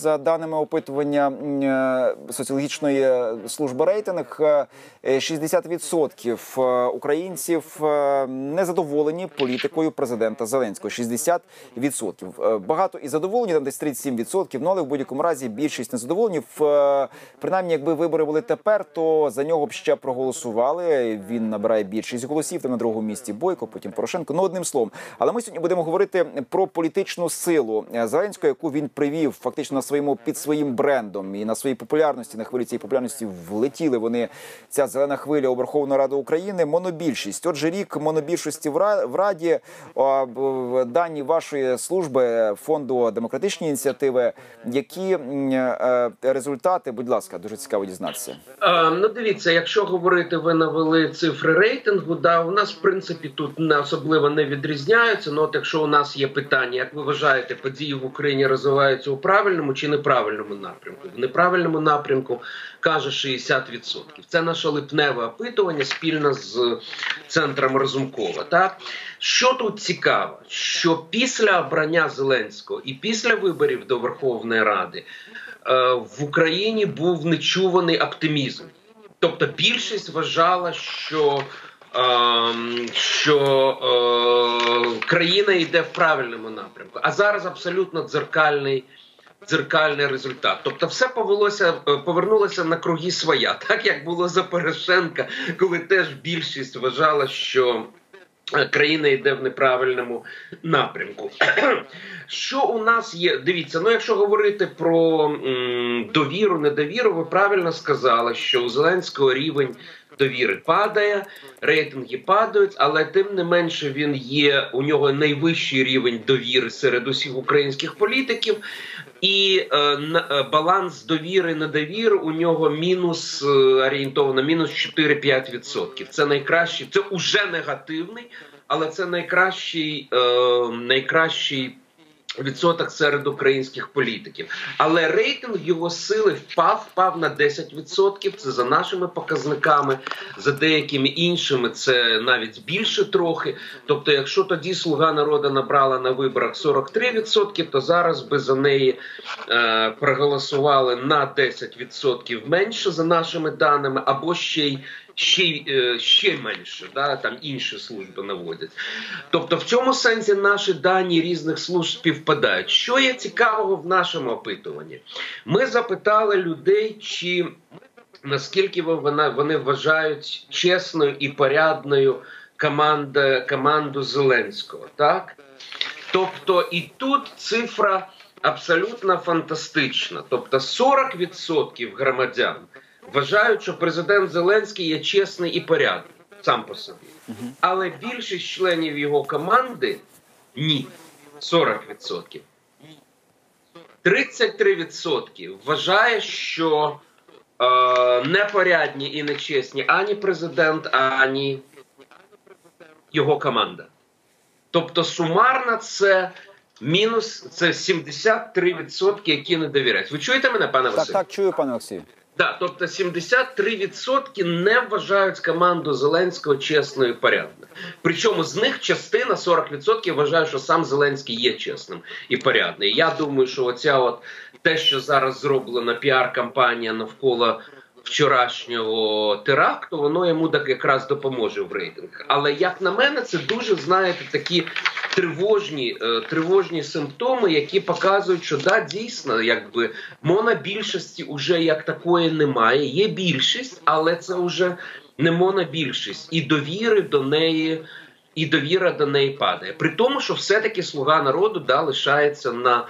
За даними опитування е, соціологічної служби рейтинг, е, 60% е, українців е, незадоволені політикою президента Зеленського. 60%. Е, Багато і задоволені, там десь 37%, ну але в будь-якому разі більшість незадоволені. Е, Принаймні, якби вибори були тепер, то за нього б ще проголосували. Він набирає більшість голосів. Там на другому місці Бойко, потім Порошенко. Ну одним словом. Але ми сьогодні будемо говорити про політичну силу е, Зеленського, яку він привів фактично на своєму під своїм брендом і на своїй популярності на хвилі цієї популярності влетіли вони. Ця зелена хвиля у Верховну Раду України. Монобільшість. Отже, рік монобільшості в Раді дані вашої служби фонду демократичні ініціативи. Які е, результати? Будь ласка, дуже цікаво дізнатися. Ну, дивіться, якщо говорити, ви навели цифри рейтингу, да, у нас в принципі тут не особливо не відрізняються. Ну, от якщо у нас є питання, як ви вважаєте, події в Україні розвиваються у правильному чи неправильному напрямку? В неправильному напрямку каже 60%. Це наше липневе опитування спільно з центром Разумкова. Так що тут цікаво, що після обрання Зеленського і після виборів до Верховної Ради е, в Україні був нечуваний оптимізм. Тобто більшість вважала, що, ем, що е, країна йде в правильному напрямку, а зараз абсолютно дзеркальний. Дзеркальний результат, тобто, все повелося е, повернулося на круги своя, так як було за Порошенка, коли теж більшість вважала, що е, країна йде в неправильному напрямку. Що у нас є? Дивіться, ну якщо говорити про м, довіру, недовіру, ви правильно сказали, що у Зеленського рівень довіри падає, рейтинги падають, але тим не менше він є у нього найвищий рівень довіри серед усіх українських політиків, і е, е, баланс довіри недовіри у нього мінус е, орієнтовно мінус 4-5%. Це найкращий, це уже негативний, але це найкращий, е, найкращий відсоток серед українських політиків. Але рейтинг його сили впав, впав на 10%. Це за нашими показниками, за деякими іншими це навіть більше трохи. Тобто, якщо тоді слуга народу набрала на виборах 43%, то зараз би за неї е, проголосували на 10% менше за нашими даними, або ще й ще, е, ще менше, да, там інші служби наводять. Тобто, в цьому сенсі наші дані різних служб співпадають. Що є цікавого в нашому опитуванні? Ми запитали людей, чи наскільки вони вважають чесною і порядною команда, команду Зеленського. Так? Тобто, і тут цифра абсолютно фантастична. Тобто 40% громадян вважають, що президент Зеленський є чесний і порядний сам по собі. Але більшість членів його команди ні. 40%. 33% вважає, що е, непорядні і нечесні ані президент, ані його команда. Тобто сумарно це мінус це 73%, які не довіряють. Ви чуєте мене, пане Так, так, чую, пане Олексію. Так, тобто 73% не вважають команду Зеленського чесною і порядною. Причому з них частина 40% вважає, що сам Зеленський є чесним і порядним. Я думаю, що оця от те, що зараз зроблена піар-кампанія навколо вчорашнього теракту, воно йому так якраз допоможе в рейтингах. Але як на мене, це дуже знаєте такі тривожні, е, тривожні симптоми, які показують, що да, дійсно, якби монобільшості уже як такої немає. Є більшість, але це вже не монобільшість, і довіри до неї. І довіра до неї падає. При тому, що все-таки слуга народу да, лишається на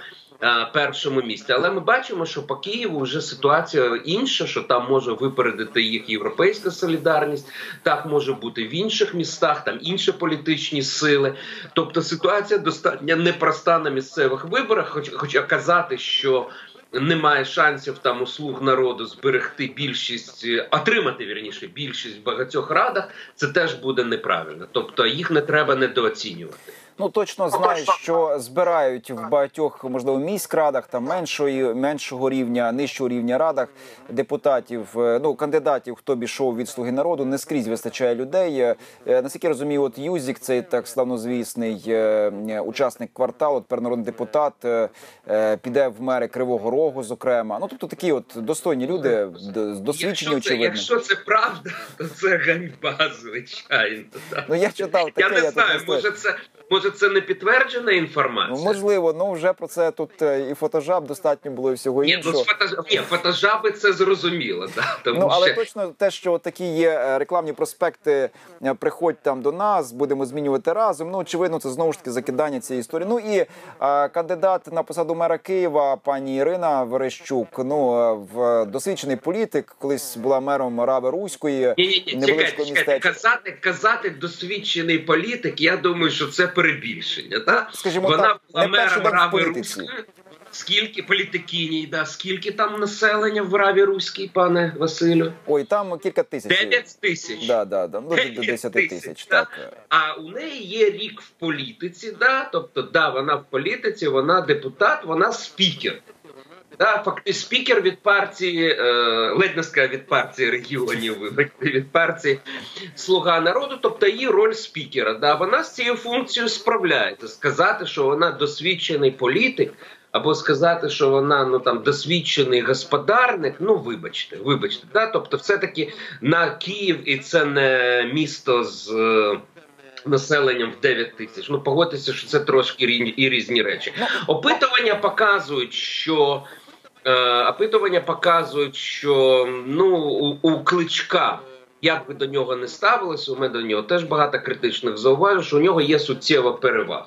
першому місці. Але ми бачимо, що по Києву вже ситуація інша, що там може випередити їх європейська солідарність, так може бути в інших містах, там інші політичні сили. Тобто ситуація достатньо непроста на місцевих виборах, хоч, хоча казати, що немає шансів там у слуг народу зберегти більшість, е, отримати вірніше більшість в багатьох радах, це теж буде неправильно. Тобто їх не треба недооцінювати. Ну точно знаю, що збирають в багатьох, можливо, міськрадах там меншої меншого рівня, нижчого рівня радах депутатів, е, ну кандидатів, хто б ішов від слуги народу, не скрізь вистачає людей. Е, е, Наскільки я розумію, от Юзік, цей так славнозвісний учасник кварталу, тепер народний депутат, піде в мери Кривого Рогу, зокрема. Ну тобто такі от достойні люди, досвідчені, якщо, це, очевидно. якщо це правда, то це ганьба, звичайно. так. Ну я читав таке, Я не тут знаю, може це може це не підтверджена інформація. Ну, можливо, ну вже про це тут е, і фотожаб достатньо було і всього Ні, ну іншого. з. Ні, фотожаби це зрозуміло, да, тому Ну але що точно те, що такі є е, рекламні проспекти, е, приходь там до нас, будемо змінювати разом. Ну очевидно, це знову ж таки закидання цієї історії. Ну і е, кандидат на посаду мера Києва, пані Ірина Верещук. Ну в досвідчений політик, колись була мером Рави Руської. ні, ні, ні, чекайте, невеличкого містечка. казати, казати досвідчений політик. Я думаю, що це перебільшення. Так? Скажімо Вона так, була мером Рави. Руської. Скільки політикіній, да, скільки там населення в Раві Руській, пане Василю? Ой, там кілька тисяч. Дев'ять тисяч. Да, да, да. Ну, до- до 10 тисяч, тисяч. да? Так. А у неї є рік в політиці, да? тобто, да, вона в політиці, вона депутат, вона спікер. Да, фактично спікер від партії, е, ледь не сказав від партії регіонів, від партії Слуга народу, тобто її роль спікера. Да, вона з цією функцією справляється. Сказати, що вона досвідчений політик, або сказати, що вона ну там досвідчений господарник. Ну вибачте, вибачте. Да? Тобто, все-таки на Київ, і це не місто з. е, Населенням в 9 тисяч. Ну погодьтеся, що це трошки і різні речі. Опитування показують, що опитування показують, що ну у, у кличка, як би до нього не ставилося, у мене до нього теж багато критичних зауважень, що у нього є суттєва перевага.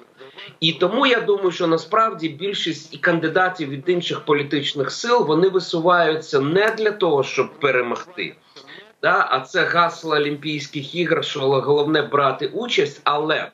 І тому я думаю, що насправді більшість і кандидатів від інших політичних сил вони висуваються не для того, щоб перемогти. Да, а це гасло Олімпійських ігор, що головне брати участь, але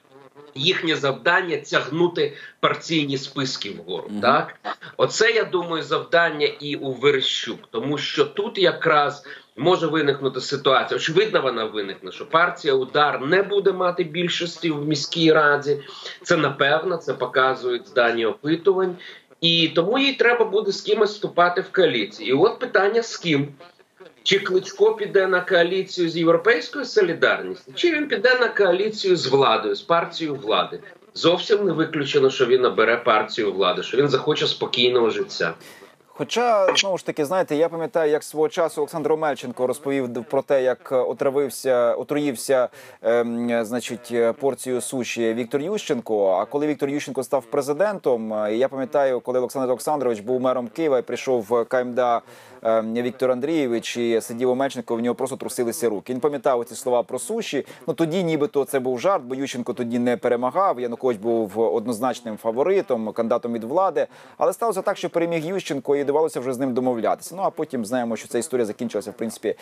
їхнє завдання тягнути партійні списки вгору. Мгм. Так, оце я думаю, завдання і у Верещук, тому що тут якраз може виникнути ситуація. Очевидно, вона виникне, що партія удар не буде мати більшості в міській раді. Це напевно, це показують дані опитувань. І тому їй треба буде з кимось вступати в коаліцію. І от питання з ким. Чи Кличко піде на коаліцію з європейською солідарністю, чи він піде на коаліцію з владою, з партією влади? Зовсім не виключено, що він набере партію влади, що він захоче спокійного життя. Хоча знову ж таки, знаєте, я пам'ятаю, як свого часу Олександр Омельченко розповів про те, як отравився, отруївся, ем, значить, порцією суші Віктор Ющенко. А коли Віктор Ющенко став президентом, е, я пам'ятаю, коли Олександр Олександрович був мером Києва і прийшов в КМДА Віктор Андрійович і сидів Омельченко, в нього просто трусилися руки. Він пам'ятав ці слова про суші. Ну тоді, нібито, це був жарт, бо Ющенко тоді не перемагав. Янукович був однозначним фаворитом, кандидатом від влади. Але сталося так, що переміг Ющенко і довелося вже з ним домовлятися. Ну а потім знаємо, що ця історія закінчилася в принципі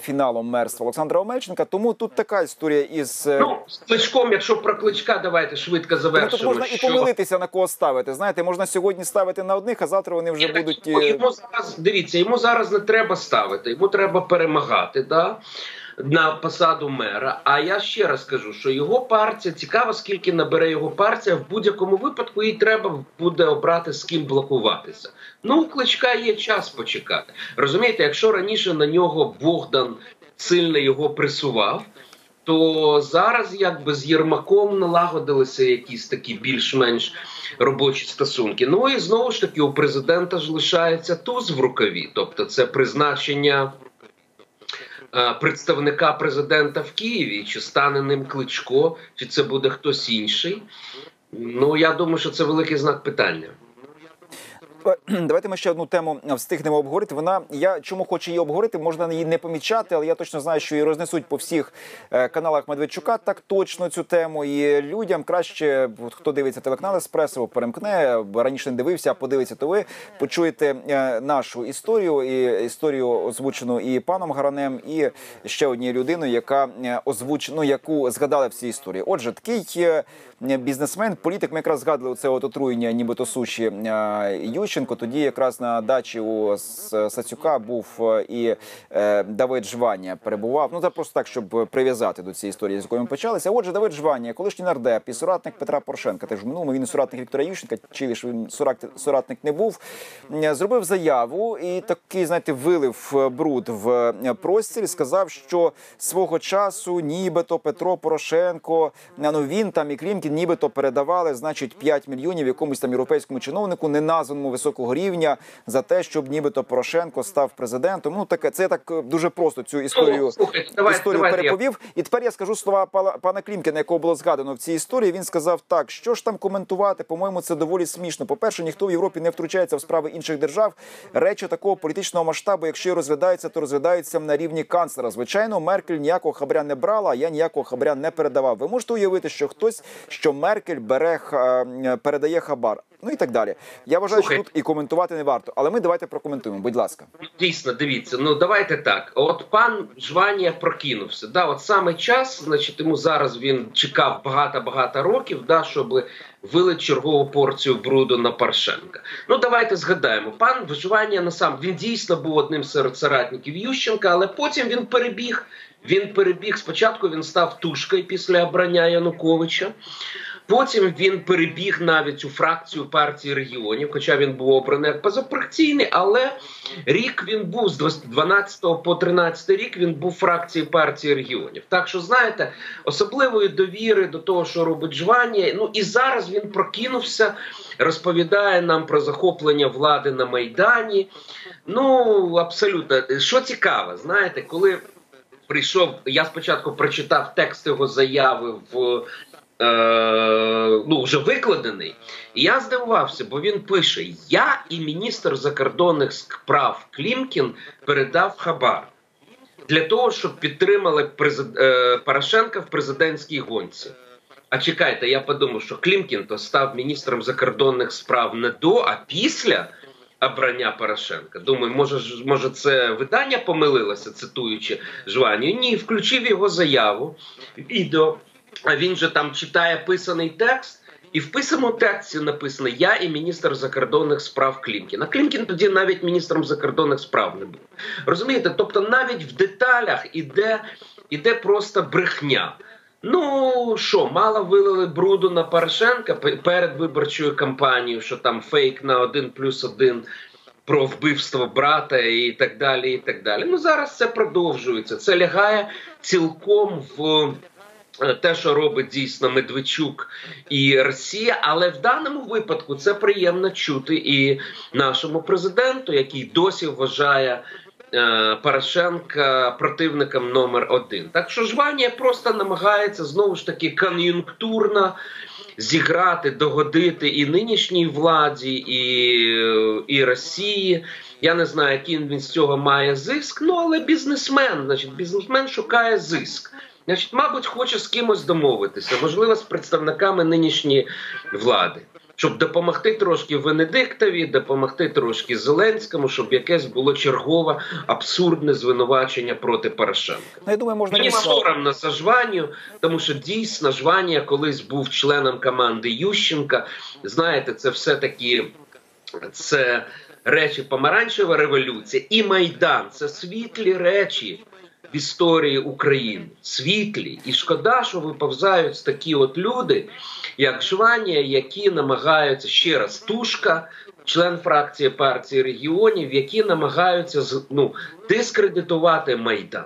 фіналом мерства Олександра Омельченка. Тому тут така історія із е, Ну з кличком, якщо про кличка, давайте швидко тому тут завершимо. можна і помилитися на кого ставити. Знаєте, можна сьогодні ставити на одних, а завтра вони вже Ні, будуть. йому- е, йому зараз дивіться, йому зараз не треба ставити, йому треба перемагати. Да? На посаду мера, а я ще раз кажу, що його партія цікаво, скільки набере його партія. В будь-якому випадку їй треба буде обрати з ким блокуватися. Ну, у кличка є час почекати. Розумієте, якщо раніше на нього Богдан сильно його присував, то зараз якби з Єрмаком налагодилися якісь такі більш-менш робочі стосунки. Ну і знову ж таки у президента ж лишається туз в рукаві, тобто це призначення. е, Представника президента в Києві, чи стане ним кличко, чи це буде хтось інший. Ну я думаю, що це великий знак питання. Давайте ми ще одну тему встигнемо обговорити. Вона я чому хочу її обговорити, можна її не помічати, але я точно знаю, що її рознесуть по всіх е, каналах Медведчука. Так точно цю тему. І людям краще, хто дивиться телеканал Еспресо, перемкне раніше не дивився, а подивиться, то ви почуєте е, нашу історію і історію озвучену і паном Гаранем, і ще однією людиною, яка е, озвучена, ну, яку згадали в цій історії. Отже, такий е, бізнесмен, політик. Ми якраз згадували це от отруєння, нібито суші е, Ющенка. Ющенко. Тоді якраз на дачі у Сацюка був е, і е, Давид Жванія перебував. Ну це просто так, щоб прив'язати до цієї історії, з якої ми почалися. Отже, Давид Жванія, колишній нардеп і соратник Петра Порошенка. Теж в минулому він і соратник Віктора Ющенка, чи ж він соратник не був. Зробив заяву і такий, знаєте, вилив е, бруд в простір. і Сказав, що свого часу нібито Петро Порошенко, ну він там і Клімкін, нібито передавали, значить, 5 мільйонів якомусь там європейському чиновнику, неназваному високого рівня, за те, щоб нібито Порошенко став президентом. Ну таке це я так е, дуже просто цю історію слухайте, давайте, історію давайте я- переповів. І тепер я скажу слова пана Клімкіна, якого було згадано в цій історії. Він сказав так: що ж там коментувати? По-моєму, це доволі смішно. По-перше, ніхто в Європі не втручається в справи інших держав. Речі такого політичного масштабу, якщо і розглядаються, то розглядаються на рівні канцлера. Звичайно, Меркель ніякого хабаря не брала, а я ніякого хабаря не передавав. Ви можете уявити, що хтось, що Меркель бере е, передає хабар. Ну і так далі. Я вважаю, Слухай. що тут і коментувати не варто. Але ми давайте прокоментуємо. Будь ласка. Дійсно, дивіться, ну давайте так. От пан Жванія прокинувся. Да, от саме час, значить, йому зараз він чекав багато-багато років, да, щоб вилити чергову порцію бруду на Порошенка. Ну давайте згадаємо. Пан Жванія насам він дійсно був одним серед соратників Ющенка, але потім він перебіг. Він перебіг спочатку. Він став тушкою після обрання Януковича. Потім він перебіг навіть у фракцію партії регіонів, хоча він був обраний як позафракційний, але рік він був з 12 по 13 рік він був фракцією партії регіонів. Так що знаєте, особливої довіри до того, що робить Жванія. Ну і зараз він прокинувся, розповідає нам про захоплення влади на майдані. Ну абсолютно що цікаво, знаєте, коли прийшов, я спочатку прочитав текст його заяви в. Е, ну, вже викладений, і я здивувався, бо він пише: Я і міністр закордонних справ Клімкін передав хабар для того, щоб підтримали презид... е, Порошенка в президентській гонці. А чекайте, я подумав, що Клімкін то став міністром закордонних справ не до, а після обрання Порошенка. Думаю, може, може це видання помилилося, цитуючи Жванію. Ні, включив його заяву, відео. А він же там читає писаний текст, і в писаному тексті написано Я і міністр закордонних справ Клімкін. А Клімкін тоді навіть міністром закордонних справ не був. Розумієте? Тобто навіть в деталях іде, іде просто брехня. Ну що, мало вилили бруду на Порошенка пе- перед виборчою кампанією, що там фейк на один плюс один про вбивство брата і так далі. і так далі. Ну зараз це продовжується. Це лягає цілком в. Е, Те, що робить дійсно Медведчук і Росія, але в даному випадку це приємно чути і нашому президенту, який досі вважає е, Порошенка противником номер один. Так що Жванія просто намагається знову ж таки кон'юнктурно зіграти, догодити і нинішній владі, і, і Росії. Я не знаю, який він з цього має зиск. Ну але бізнесмен, значить, бізнесмен шукає зиск. Значить, мабуть, хоче з кимось домовитися, можливо, з представниками нинішньої влади, щоб допомогти трошки Венедиктові, допомогти трошки Зеленському, щоб якесь було чергове абсурдне звинувачення проти Порошенка. Ну я думаю, можна Мені соромно за Жванію, тому що дійсно Жванія колись був членом команди Ющенка. Знаєте, це все таки це речі помаранчева революція і Майдан. Це світлі речі в історії України. Світлі. І шкода, що виповзають такі от люди, як Жванія, які намагаються ще раз тушка. Член фракції партії регіонів, які намагаються ну, дискредитувати майдан.